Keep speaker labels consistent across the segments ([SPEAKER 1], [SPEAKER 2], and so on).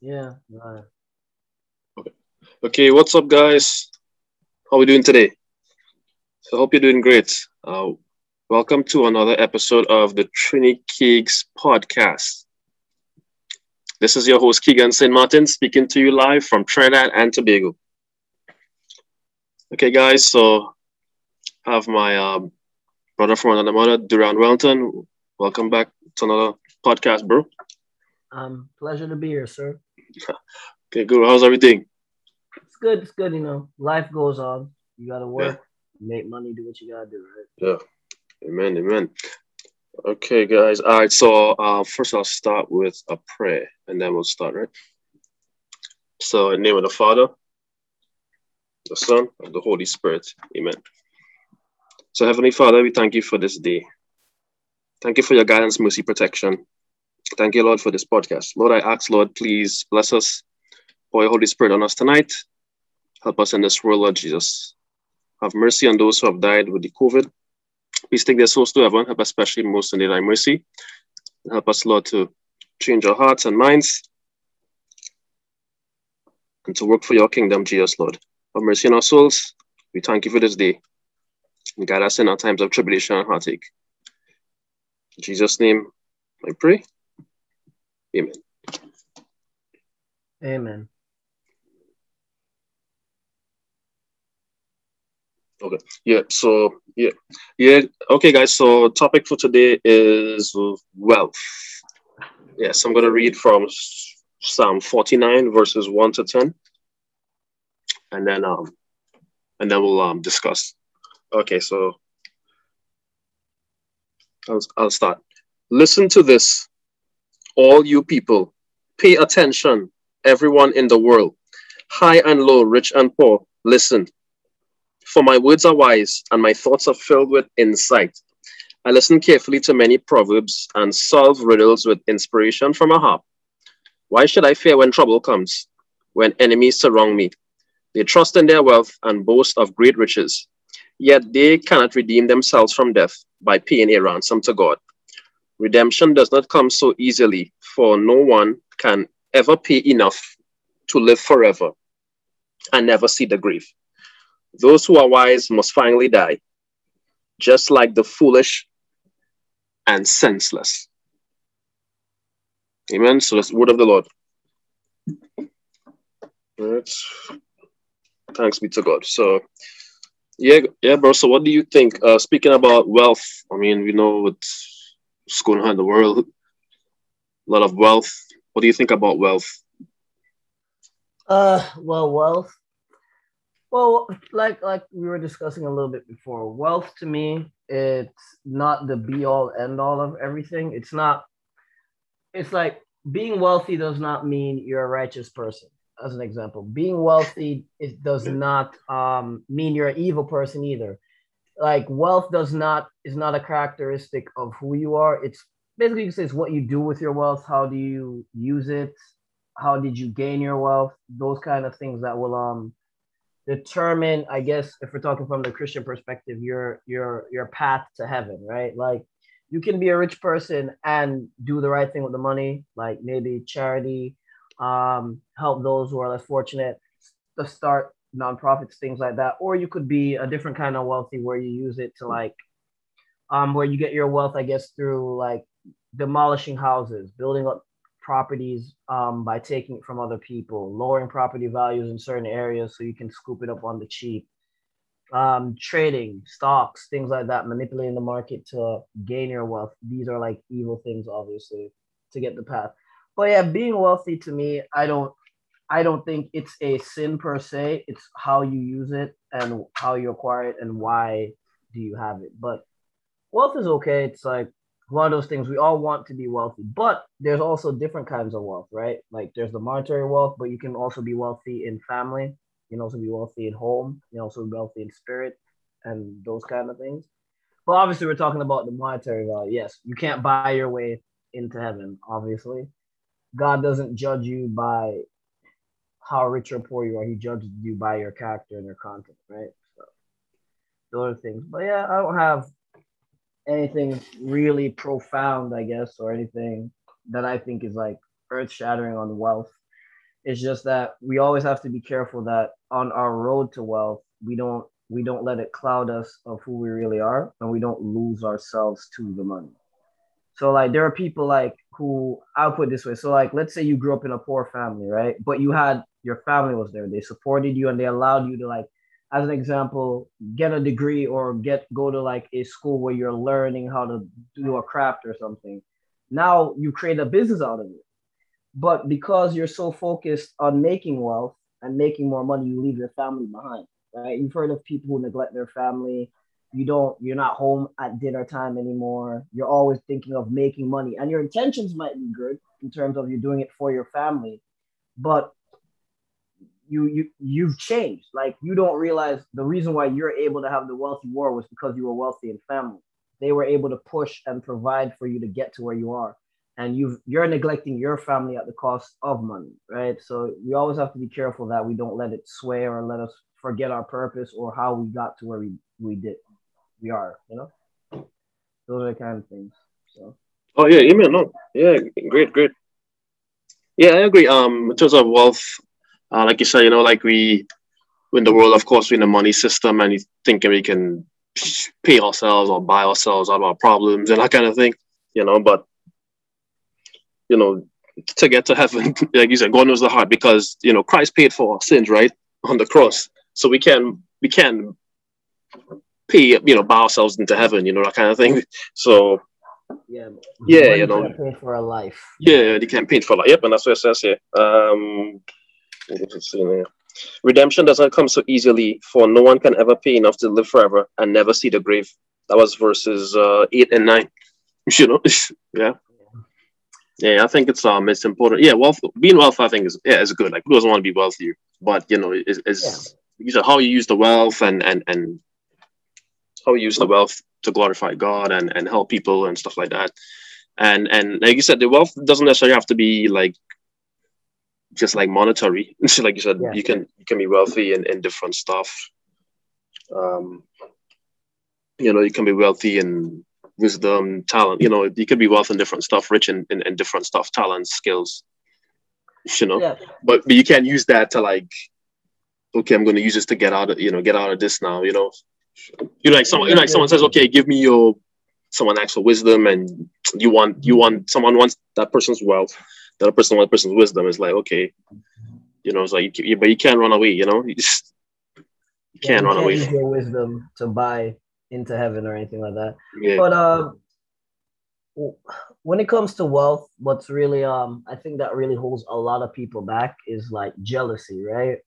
[SPEAKER 1] Yeah. Right.
[SPEAKER 2] Okay. Okay. What's up, guys? How are we doing today? So I hope you're doing great. Uh, welcome to another episode of the Trini Keegs podcast. This is your host Keegan St. Martin speaking to you live from Trinidad and Tobago. Okay, guys. So I have my um, brother from another mother, Duran Wellington. Welcome back to another podcast, bro.
[SPEAKER 1] Um, pleasure to be here, sir.
[SPEAKER 2] Okay, good. How's everything?
[SPEAKER 1] It's good. It's good. You know, life goes on. You gotta work, make money, do what you gotta do, right?
[SPEAKER 2] Yeah. Amen. Amen. Okay, guys. All right. So uh, first, I'll start with a prayer, and then we'll start. Right. So, in the name of the Father, the Son, and the Holy Spirit. Amen. So, Heavenly Father, we thank you for this day. Thank you for your guidance, mercy, protection. Thank you, Lord, for this podcast. Lord, I ask, Lord, please bless us. Pour your Holy Spirit on us tonight. Help us in this world, Lord Jesus. Have mercy on those who have died with the COVID. Please take their souls to heaven. Help especially most in the thy mercy. Help us, Lord, to change our hearts and minds and to work for your kingdom, Jesus, Lord. Have mercy on our souls. We thank you for this day. And guide us in our times of tribulation and heartache. In Jesus' name, I pray. Amen.
[SPEAKER 1] Amen.
[SPEAKER 2] Okay. Yeah. So yeah. Yeah. Okay, guys. So topic for today is wealth. Yes, I'm gonna read from Psalm 49 verses 1 to 10. And then um and then we'll um discuss. Okay, so I'll, I'll start. Listen to this, all you people. Pay attention, everyone in the world, high and low, rich and poor. Listen. For my words are wise and my thoughts are filled with insight. I listen carefully to many proverbs and solve riddles with inspiration from a harp. Why should I fear when trouble comes, when enemies surround me? They trust in their wealth and boast of great riches, yet they cannot redeem themselves from death by paying a ransom to God. Redemption does not come so easily, for no one can ever pay enough to live forever and never see the grave. Those who are wise must finally die, just like the foolish and senseless. Amen. So that's the word of the Lord. All right. Thanks be to God. So, yeah, yeah, bro. So, what do you think? Uh, speaking about wealth, I mean, we know what's going on in the world. A lot of wealth. What do you think about wealth?
[SPEAKER 1] Uh, well, wealth. Well, like like we were discussing a little bit before, wealth to me, it's not the be all end all of everything. It's not. It's like being wealthy does not mean you're a righteous person. As an example, being wealthy it does not um, mean you're an evil person either. Like wealth does not is not a characteristic of who you are. It's basically you can say it's what you do with your wealth. How do you use it? How did you gain your wealth? Those kind of things that will um determine i guess if we're talking from the christian perspective your your your path to heaven right like you can be a rich person and do the right thing with the money like maybe charity um help those who are less fortunate to start nonprofits things like that or you could be a different kind of wealthy where you use it to like um where you get your wealth i guess through like demolishing houses building up properties um, by taking it from other people, lowering property values in certain areas so you can scoop it up on the cheap, um, trading stocks, things like that, manipulating the market to gain your wealth. These are like evil things, obviously, to get the path. But yeah, being wealthy to me, I don't, I don't think it's a sin per se. It's how you use it and how you acquire it and why do you have it. But wealth is okay. It's like one of those things. We all want to be wealthy but there's also different kinds of wealth right? Like there's the monetary wealth but you can also be wealthy in family. You can also be wealthy in home. You can also be wealthy in spirit and those kind of things. But obviously we're talking about the monetary value. Yes you can't buy your way into heaven obviously. God doesn't judge you by how rich or poor you are he judges you by your character and your content right so those are things but yeah i don't have anything really profound, I guess, or anything that I think is like earth shattering on wealth. It's just that we always have to be careful that on our road to wealth, we don't we don't let it cloud us of who we really are, and we don't lose ourselves to the money. So like there are people like who I'll put this way. So like let's say you grew up in a poor family, right? But you had your family was there. They supported you and they allowed you to like as an example, get a degree or get go to like a school where you're learning how to do a craft or something. Now you create a business out of it. But because you're so focused on making wealth and making more money, you leave your family behind. Right? You've heard of people who neglect their family. You don't, you're not home at dinner time anymore. You're always thinking of making money. And your intentions might be good in terms of you're doing it for your family, but you you you've changed. Like you don't realize the reason why you're able to have the wealth you were was because you were wealthy in family. They were able to push and provide for you to get to where you are. And you've you're neglecting your family at the cost of money, right? So we always have to be careful that we don't let it sway or let us forget our purpose or how we got to where we, we did we are, you know? Those are the kind of things. So
[SPEAKER 2] Oh yeah, email No. Yeah, great, great. Yeah, I agree. Um, in terms of wealth, uh, like you said, you know, like we, in the world, of course, we're in the money system and you thinking we can pay ourselves or buy ourselves out of our problems and that kind of thing, you know, but, you know, to get to heaven, like you said, God knows the heart because, you know, Christ paid for our sins, right? On the cross. So we can, we can pay, you know, buy ourselves into heaven, you know, that kind of thing. So,
[SPEAKER 1] yeah,
[SPEAKER 2] yeah, you know,
[SPEAKER 1] for a life.
[SPEAKER 2] Yeah, the campaign for life. Yep, and that's what it says here. Um, Redemption doesn't come so easily, for no one can ever pay enough to live forever and never see the grave. That was verses uh, eight and nine. You know, yeah, yeah. I think it's um, it's important. Yeah, wealth, being wealthy, I think is yeah, is good. Like, who doesn't want to be wealthy? But you know, is is yeah. how you use the wealth and and and how you use the wealth to glorify God and and help people and stuff like that. And and like you said, the wealth doesn't necessarily have to be like just like monetary. like you said, yeah. you can you can be wealthy in, in different stuff. Um, you know, you can be wealthy in wisdom, talent. You know, you can be wealthy in different stuff, rich in, in, in different stuff, talents, skills. You know, yeah. but but you can't use that to like, okay, I'm going to use this to get out of you know get out of this now. You know, you know, like someone you know, like someone says, okay, give me your someone asks for wisdom, and you want you want someone wants that person's wealth that a person one person's wisdom is like okay you know it's like you, but you can't run away you know you just you can't you run can't away
[SPEAKER 1] use your wisdom to buy into heaven or anything like that yeah. but um when it comes to wealth what's really um i think that really holds a lot of people back is like jealousy right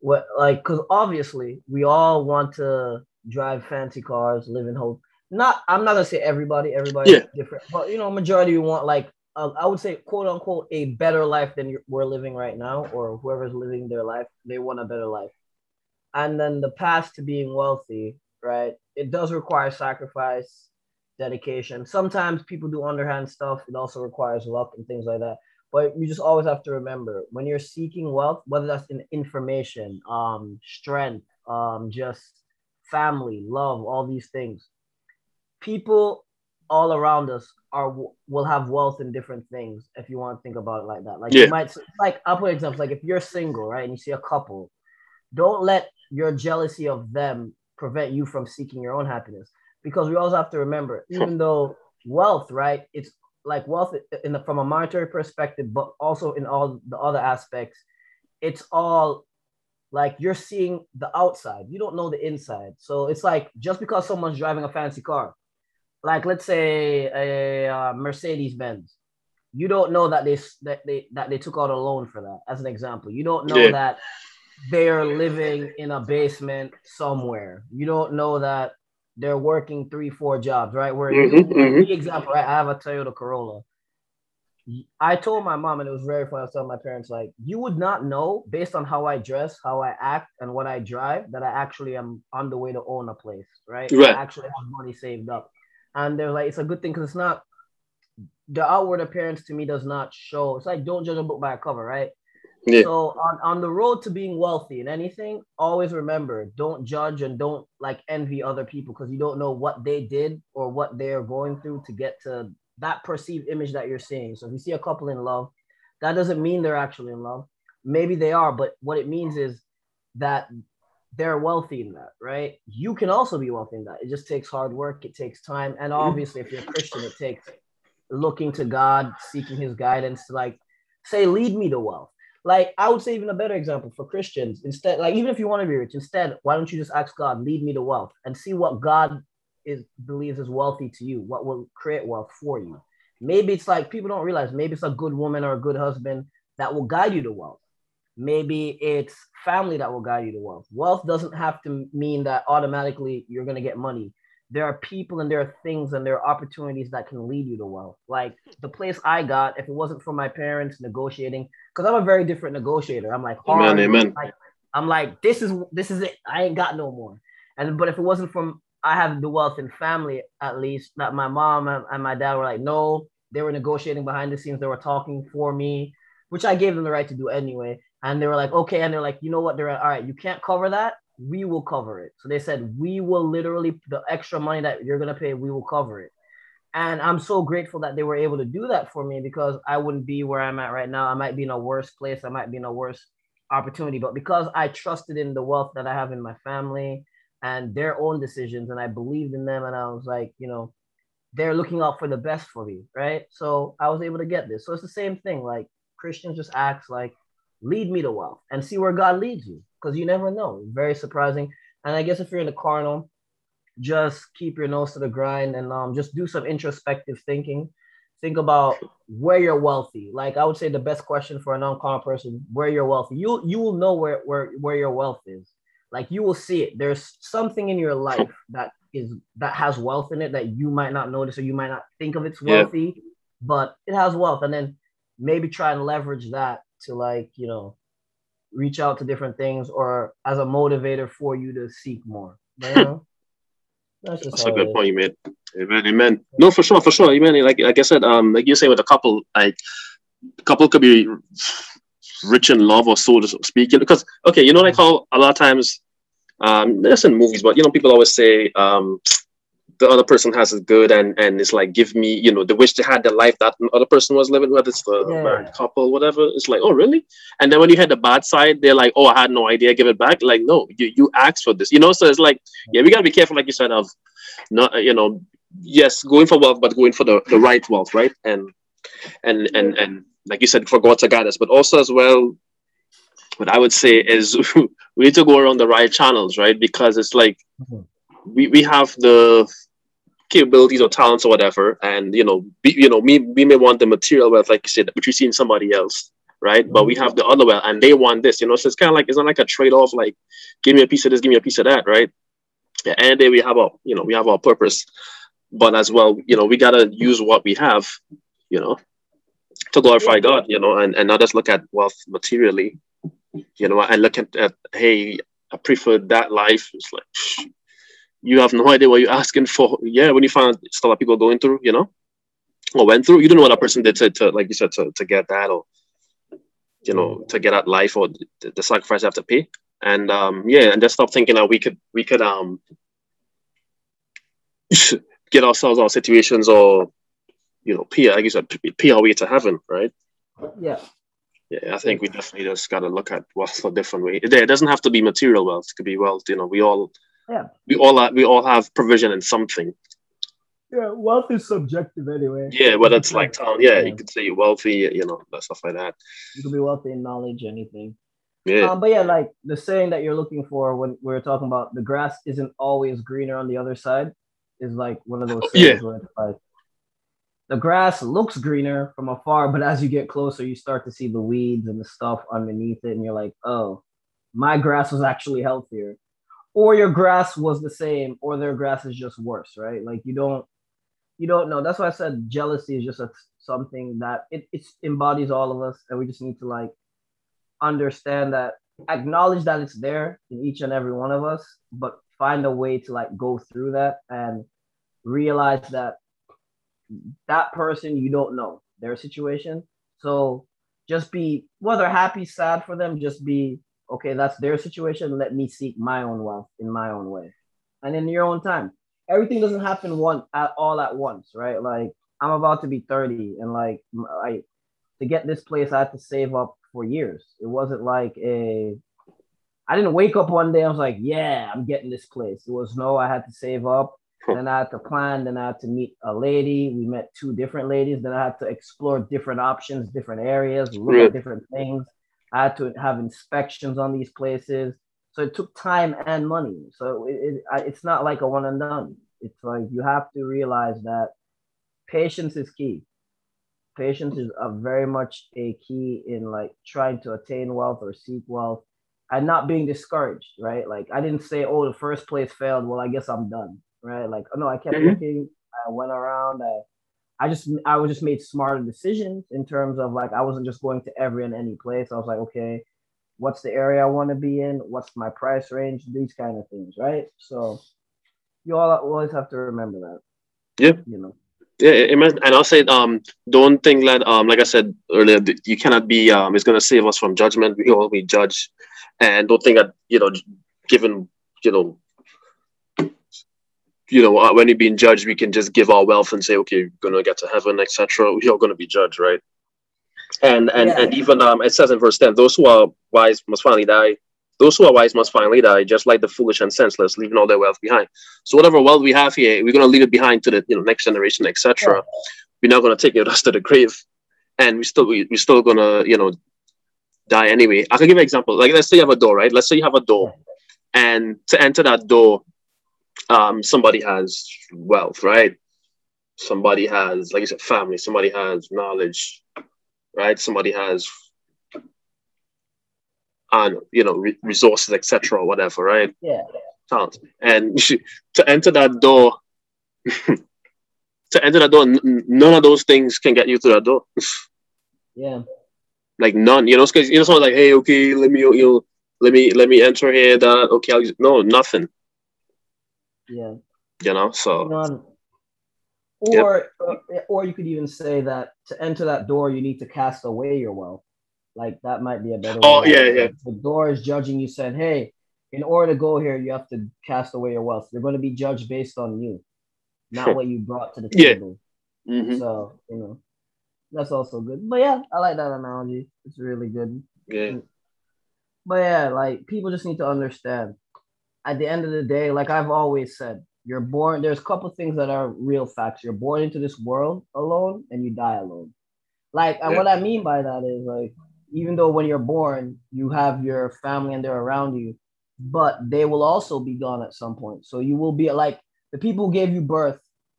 [SPEAKER 1] what like because obviously we all want to drive fancy cars live in hope not i'm not gonna say everybody everybody yeah. different but you know majority we want like I would say, quote unquote, a better life than we're living right now, or whoever's living their life, they want a better life. And then the path to being wealthy, right? It does require sacrifice, dedication. Sometimes people do underhand stuff. It also requires luck and things like that. But you just always have to remember when you're seeking wealth, whether that's in information, um, strength, um, just family, love, all these things. People all around us are will have wealth in different things if you want to think about it like that. Like yeah. you might like I'll put examples like if you're single, right, and you see a couple, don't let your jealousy of them prevent you from seeking your own happiness. Because we also have to remember, even though wealth, right, it's like wealth in the, from a monetary perspective, but also in all the other aspects, it's all like you're seeing the outside. You don't know the inside. So it's like just because someone's driving a fancy car, like let's say a uh, Mercedes Benz, you don't know that they that they that they took out a loan for that. As an example, you don't know yeah. that they're living in a basement somewhere. You don't know that they're working three, four jobs, right? Where mm-hmm, mm-hmm. the example, right? I have a Toyota Corolla. I told my mom, and it was very funny. I was telling my parents, like, you would not know based on how I dress, how I act, and what I drive, that I actually am on the way to own a place, right? right. I actually have money saved up and they're like, it's a good thing because it's not the outward appearance to me does not show. It's like don't judge a book by a cover, right? Yeah. So on, on the road to being wealthy in anything, always remember don't judge and don't like envy other people because you don't know what they did or what they're going through to get to that perceived image that you're seeing. So if you see a couple in love, that doesn't mean they're actually in love. maybe they are, but what it means is that they're wealthy in that, right? You can also be wealthy in that. It just takes hard work, it takes time, and mm-hmm. obviously, if you're a Christian, it takes looking to God, seeking His guidance to like say, lead me to wealth. Like I would say, even a better example for Christians. Instead, like even if you want to be rich, instead, why don't you just ask God, lead me to wealth, and see what God is believes is wealthy to you, what will create wealth for you. Maybe it's like people don't realize. Maybe it's a good woman or a good husband that will guide you to wealth. Maybe it's family that will guide you to wealth. Wealth doesn't have to mean that automatically you're going to get money. There are people and there are things and there are opportunities that can lead you to wealth. Like the place I got, if it wasn't for my parents negotiating, because I'm a very different negotiator. I'm like, hard,
[SPEAKER 2] amen, amen.
[SPEAKER 1] Like, I'm like, this is this is it. I ain't got no more. And but if it wasn't from I have the wealth in family at least that my mom and my dad were like, no, they were negotiating behind the scenes. They were talking for me, which I gave them the right to do anyway. And they were like, okay. And they're like, you know what? They're like, all right, you can't cover that. We will cover it. So they said, we will literally, the extra money that you're going to pay, we will cover it. And I'm so grateful that they were able to do that for me because I wouldn't be where I'm at right now. I might be in a worse place. I might be in a worse opportunity. But because I trusted in the wealth that I have in my family and their own decisions, and I believed in them, and I was like, you know, they're looking out for the best for me, right? So I was able to get this. So it's the same thing. Like Christians just acts like lead me to wealth and see where God leads you because you never know. Very surprising. And I guess if you're in the carnal, just keep your nose to the grind and um, just do some introspective thinking. Think about where you're wealthy. Like I would say, the best question for a non-carnal person: where you're wealthy. You you will know where where where your wealth is. Like you will see it. There's something in your life that is that has wealth in it that you might not notice or you might not think of it's wealthy, yeah. but it has wealth. And then maybe try and leverage that to like you know reach out to different things or as a motivator for you to seek more. You know?
[SPEAKER 2] That's, That's a good point you made. Amen, amen. No, for sure, for sure. Amen. Like like I said, um, like you say with a couple, like a couple could be rich in love or so to speak. Because okay, you know, like how a lot of times, um, there's in movies, but you know, people always say, um, the other person has it good and and it's like give me you know they wish they had the life that other person was living whether it's the yeah. married couple whatever. It's like oh really? And then when you had the bad side they're like oh i had no idea give it back. Like no you you asked for this you know? So it's like yeah. we got to be careful like you said of not you know yes going for wealth but going for the, the right wealth right? And and and and like you said for god to guide us. But also as well what i would say is we need to go around the right channels right? Because it's like mm-hmm. we, we have the capabilities or talents or whatever, and you know, be, you know, me we may want the material wealth, like you said, which we see in somebody else, right? But we have the other wealth, and they want this, you know. So it's kind of like it's not like a trade off, like give me a piece of this, give me a piece of that, right? Yeah, and then we have our, you know, we have our purpose, but as well, you know, we gotta use what we have, you know, to glorify God, you know, and, and not just look at wealth materially, you know, and look at, at hey, I prefer that life. It's like you have no idea what you're asking for. Yeah, when you find stuff that people are going through, you know, or went through, you don't know what that person did to, to like you said, to, to get that or, you know, to get that life or the, the sacrifice you have to pay. And um, yeah, and just stop thinking that we could, we could um, get ourselves out of situations or, you know, pay, like you said, pay our way to heaven, right?
[SPEAKER 1] Yeah.
[SPEAKER 2] Yeah, I think we definitely just got to look at wealth a different way. It doesn't have to be material wealth; it could be wealth. You know, we all
[SPEAKER 1] yeah.
[SPEAKER 2] We all have, we all have provision in something.
[SPEAKER 1] Yeah, wealth is subjective anyway.
[SPEAKER 2] Yeah, whether it's like town, yeah, yeah, you could say you're wealthy, you know, stuff like that.
[SPEAKER 1] You could be wealthy in knowledge, anything.
[SPEAKER 2] Yeah.
[SPEAKER 1] Um, but yeah, like the saying that you're looking for when we're talking about the grass isn't always greener on the other side is like one of those sayings yeah. where it's like the grass looks greener from afar, but as you get closer, you start to see the weeds and the stuff underneath it, and you're like, oh, my grass was actually healthier or your grass was the same or their grass is just worse right? Like you don't you don't know. That's why i said jealousy is just a, something that it, it embodies all of us and we just need to like understand that acknowledge that it's there in each and every one of us but find a way to like go through that and realize that that person you don't know their situation. So just be whether happy sad for them just be okay, that's their situation. Let me seek my own wealth in my own way and in your own time. Everything doesn't happen one at all at once, right? Like I'm about to be 30 and like I to get this place, I had to save up for years. It wasn't like a I didn't wake up one day. I was like, yeah, I'm getting this place. It was no, I had to save up. Then I had to plan. Then I had to meet a lady. We met two different ladies. Then I had to explore different options, different areas, look at different things. I had to have inspections on these places. So it took time and money. So it, it, it's not like a one and done. It's like you have to realize that patience is key. Patience is a very much a key in like trying to attain wealth or seek wealth and not being discouraged, right? Like I didn't say, oh, the first place failed. Well, I guess I'm done, right? Like, oh, no, I kept mm-hmm. looking. I went around. I, I just, I was just made smarter decisions in terms of like I wasn't just going to every and any place. I was like, okay, what's the area I want to be in? What's my price range? These kind of things, right? So you all always have to remember that.
[SPEAKER 2] Yeah. You know. Yeah, and I'll say, um, don't think that, um, like I said earlier, you cannot be, um, it's going to save us from judgment. We all we judge and don't think that you know given you know you know uh, when you're being judged we can just give our wealth and say okay you're gonna get to heaven etc we're gonna be judged right and and yeah. and even um it says in verse 10 those who are wise must finally die those who are wise must finally die just like the foolish and senseless leaving all their wealth behind so whatever wealth we have here we're going to leave it behind to the you know next generation etc yeah. we're not going to take it with us to the grave and we still we, we're still going to you know die anyway. I can give an example. Like let's say you have a door, right? Let's say you have a door, and to enter that door, um, somebody has wealth, right? Somebody has, like you said, family. Somebody has knowledge, right? Somebody has, and you know, re- resources, etc., whatever, right?
[SPEAKER 1] Yeah.
[SPEAKER 2] Talent. And to enter that door, to enter that door, n- none of those things can get you through that door.
[SPEAKER 1] yeah
[SPEAKER 2] like none, you know, because you know, someone like, hey, okay, let me, you know, let me, let me enter here. That okay, I'll, no, nothing.
[SPEAKER 1] Yeah.
[SPEAKER 2] You know, so.
[SPEAKER 1] Or, yep. or you could even say that to enter that door, you need to cast away your wealth. Like that might be a better.
[SPEAKER 2] Oh yeah, yeah.
[SPEAKER 1] The door is judging you. Said, hey, in order to go here, you have to cast away your wealth. You're going to be judged based on you, not what you brought to the table.
[SPEAKER 2] Yeah. Mm-hmm.
[SPEAKER 1] So you know, that's also good. But yeah, I like that analogy. It's really good.
[SPEAKER 2] Yeah.
[SPEAKER 1] But yeah, like people just need to understand. At the end of the day, like I've always said, you're born. There's a couple things that are real facts. You're born into this world alone, and you die alone. Like, yeah. and what I mean by that is like, even though when you're born, you have your family and they're around you, but they will also be gone at some point. So you will be like the people who gave you birth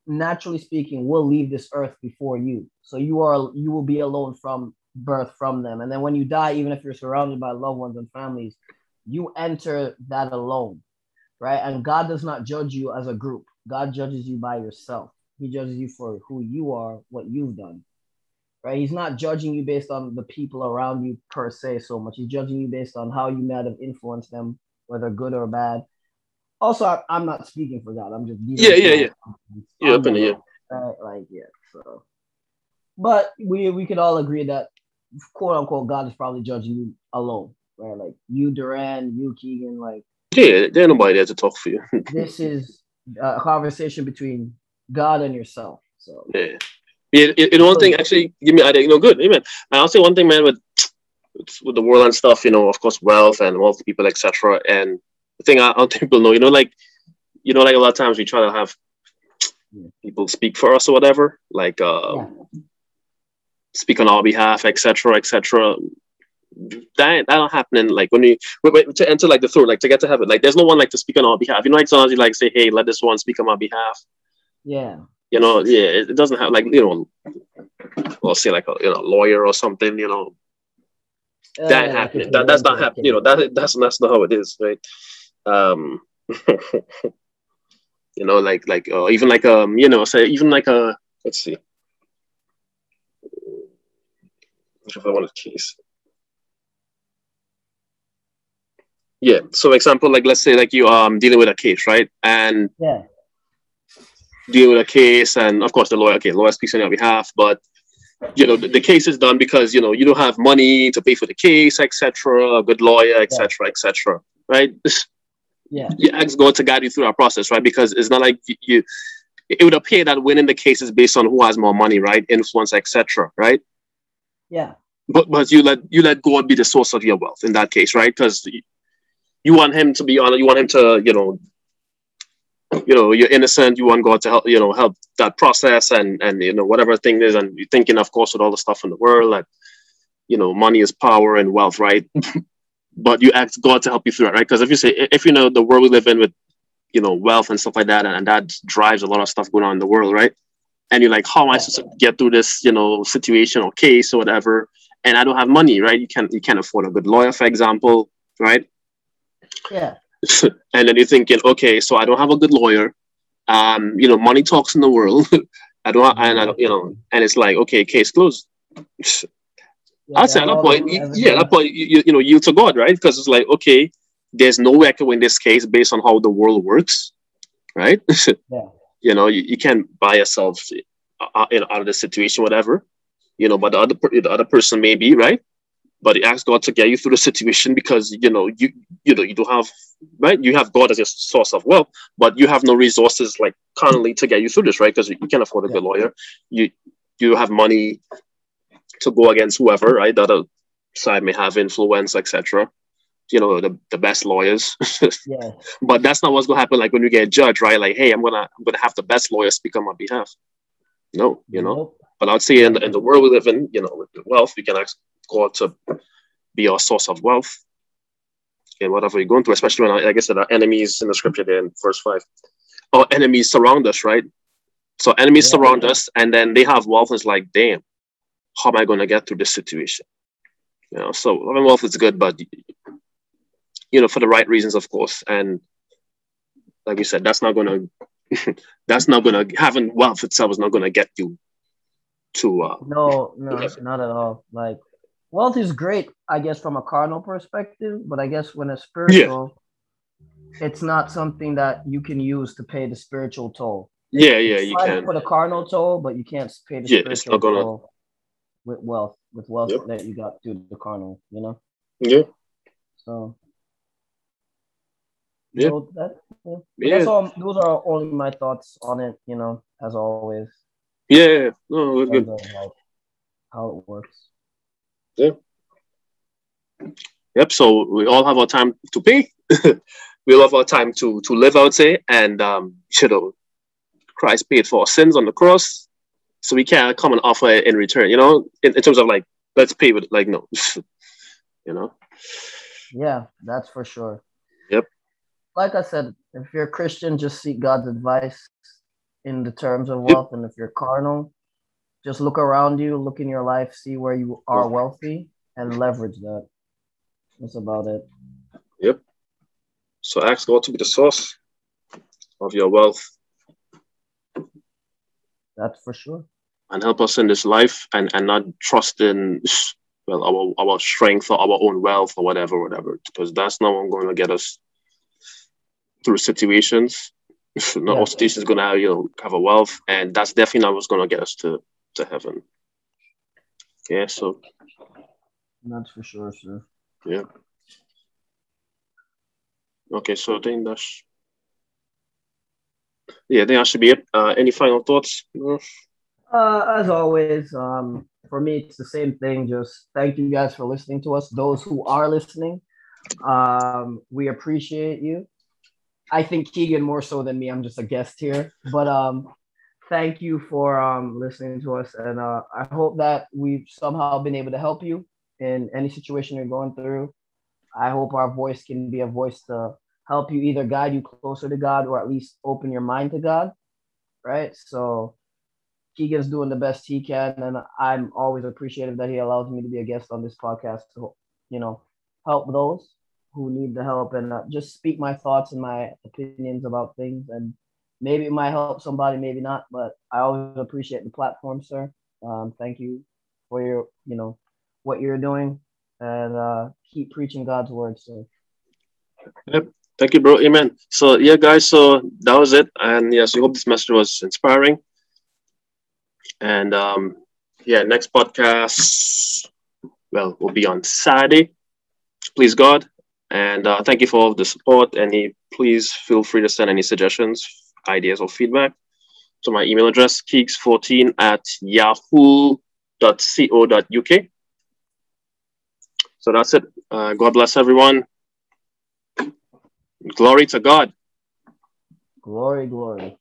[SPEAKER 1] naturally speaking, will leave this earth before you. So you are you will be alone from birth from them. And then when you die, even if you're surrounded by loved ones and families, you enter that alone. Right. And God does not judge you as a group. God judges you by yourself. He judges you for who you are, what you've done. Right. He's not judging you based on the people around you per se so much. He's judging you based on how you might have influenced them, whether good or bad also I, am not speaking for God. I'm just
[SPEAKER 2] yeah, yeah, yeah. Yeah, up in the
[SPEAKER 1] Right? Like yeah. So, but we we could all agree that quote unquote God is probably judging you alone, right? Like you, Duran, you, Keegan, like
[SPEAKER 2] yeah, there's nobody there to talk for you.
[SPEAKER 1] this is a conversation between God and yourself. So
[SPEAKER 2] yeah. Yeah, you know, one thing actually give me idea. You know, good, amen. I'll say one thing, man, with with the world and stuff. You know, of course, wealth and wealthy people, etc. And the thing I, I don't think people know, you know, like, you know, like a lot of times we try to have people speak for us or whatever, like uh, yeah. speak on our behalf, etc., etc. That that don't happen like when you to enter like the throat, like to get to heaven. Like there's no one like to speak on our behalf. You know, like sometimes you like say, "Hey, let this one speak on my behalf."
[SPEAKER 1] Yeah.
[SPEAKER 2] You know, yeah, it, it doesn't have like you know, we'll say like a you know lawyer or something. You know, that uh, happening. That, that's not happening. You know, that that's that's not how it is, right? Um, you know, like like uh, even like um, you know, say even like a let's see, if I want to case. Yeah. So example, like let's say like you um dealing with a case, right? And
[SPEAKER 1] yeah.
[SPEAKER 2] Deal with a case, and of course the lawyer, okay, lawyer speaks on your behalf, but you know the, the, case is done because you know you don't have money to pay for the case etc a good lawyer etc yeah. etc right
[SPEAKER 1] yeah
[SPEAKER 2] you ask god to guide you through our process right because it's not like you, you it would appear that winning the case is based on who has more money right influence etc right
[SPEAKER 1] yeah
[SPEAKER 2] but but you let you let God be the source of your wealth in that case, right? Because you want him to be on you want him to you know you know you're innocent you want god to help you know help that process and and you know whatever thing is and you're thinking of course with all the stuff in the world that you know money is power and wealth right? But you ask god to help you through it right? Because if you say if you know the world we live in with you know wealth and stuff like that and, and that drives a lot of stuff going on in the world right? And you're like how am i supposed to get through this you know situation or case or whatever? And i don't have money right? You can't you can't afford a good lawyer for example right
[SPEAKER 1] yeah
[SPEAKER 2] and then you're thinking, okay, so I don't have a good lawyer. Um, you know, money talks in the world. I don't, and I don't, you know, and it's like, okay, case closed. Yeah, I'd say at that point, you, yeah, that point, you, you know, yield to God, right? Because it's like, okay, there's no way I can win this case based on how the world works, right?
[SPEAKER 1] yeah.
[SPEAKER 2] You know, you, you can't buy yourself uh, uh, you know, out of the situation, whatever. You know, but the other the other person may be right but you ask God to get you through the situation because you know you you know you don't have right you have God as your source of wealth, but you have no resources like currently to get you through this, right? Because you can't afford a good lawyer. You you have money to go against whoever, right? The other side may have influence, etc. You know, the, the best lawyers.
[SPEAKER 1] yeah.
[SPEAKER 2] But that's not what's gonna happen like when you get a judge, right? Like, hey, I'm gonna I'm gonna have the best lawyer speak on my behalf. No, you know. Nope. But I'd say in the, in the world we live in, you know, with the wealth, we can ask God to be our source of wealth in whatever you're going through, especially when, like I said, our enemies in the scripture there in verse 5. Our enemies surround us, right? So enemies yeah. surround us and then they have wealth. It's like, damn, how am I going to get through this situation? You know, so having wealth is good, but, you know, for the right reasons, of course. And like we said, that's not going to, that's not going to, having wealth itself is not going to get you to, uh,
[SPEAKER 1] no, no, not at all. Like, wealth is great, I guess, from a carnal perspective, but I guess when it's spiritual, yeah. it's not something that you can use to pay the spiritual toll.
[SPEAKER 2] Yeah, yeah, you can
[SPEAKER 1] put a carnal toll, but you can't pay the yeah, spiritual gonna... toll with wealth, with wealth yep. that you got through the carnal, you know.
[SPEAKER 2] Yeah.
[SPEAKER 1] So.
[SPEAKER 2] Yeah.
[SPEAKER 1] So that, yeah. yeah. That's all. Those are only my thoughts on it. You know, as always.
[SPEAKER 2] Yeah. No, good.
[SPEAKER 1] How, how it works.
[SPEAKER 2] Yeah. Yep. So we all have our time to pay. we all have our time to to live, I would say, and um, you know, Christ paid for our sins on the cross, so we can't come and offer it in return. You know, in, in terms of like, let's pay with like no, you know.
[SPEAKER 1] Yeah, that's for sure.
[SPEAKER 2] Yep.
[SPEAKER 1] Like I said, if you're a Christian, just seek God's advice in the terms of wealth, yep. and if you're carnal, just look around you, look in your life, see where you are wealthy, and leverage that. That's about it.
[SPEAKER 2] Yep. So ask God to be the source of your wealth.
[SPEAKER 1] That's for sure.
[SPEAKER 2] And help us in this life and, and not trust in well our, our strength or our own wealth or whatever, whatever. Because that's not what's going to get us through situations. not yeah. all situations gonna have, you know, have a wealth, and that's definitely not what's gonna get us to to heaven. Yeah, so
[SPEAKER 1] that's for sure, sir.
[SPEAKER 2] Yeah. Okay, so I think that's yeah, I think that should be it. Uh, any final thoughts?
[SPEAKER 1] Uh, as always, um, for me, it's the same thing. Just thank you guys for listening to us. Those who are listening, um, we appreciate you. I think Keegan more so than me. I'm just a guest here, but um, thank you for um, listening to us. And uh, I hope that we've somehow been able to help you in any situation you're going through. I hope our voice can be a voice to help you either guide you closer to God or at least open your mind to God. Right. So Keegan's doing the best he can. And I'm always appreciative that he allows me to be a guest on this podcast to, you know, help those who need the help and uh, just speak my thoughts and my opinions about things and maybe it might help somebody, maybe not, but I always appreciate the platform, sir. Um, thank you for your, you know, what you're doing and uh, keep preaching God's word, sir.
[SPEAKER 2] Yep. Thank you, bro. Amen. So yeah, guys, so that was it. And yes, we hope this message was inspiring. And um, yeah, next podcast, well, will be on Saturday. Please God. And uh, thank you for all the support. And please feel free to send any suggestions ideas or feedback to my email address, keeks14 at yahoo.co.uk. So that's it. Uh, God bless everyone. Glory to God.
[SPEAKER 1] Glory, glory.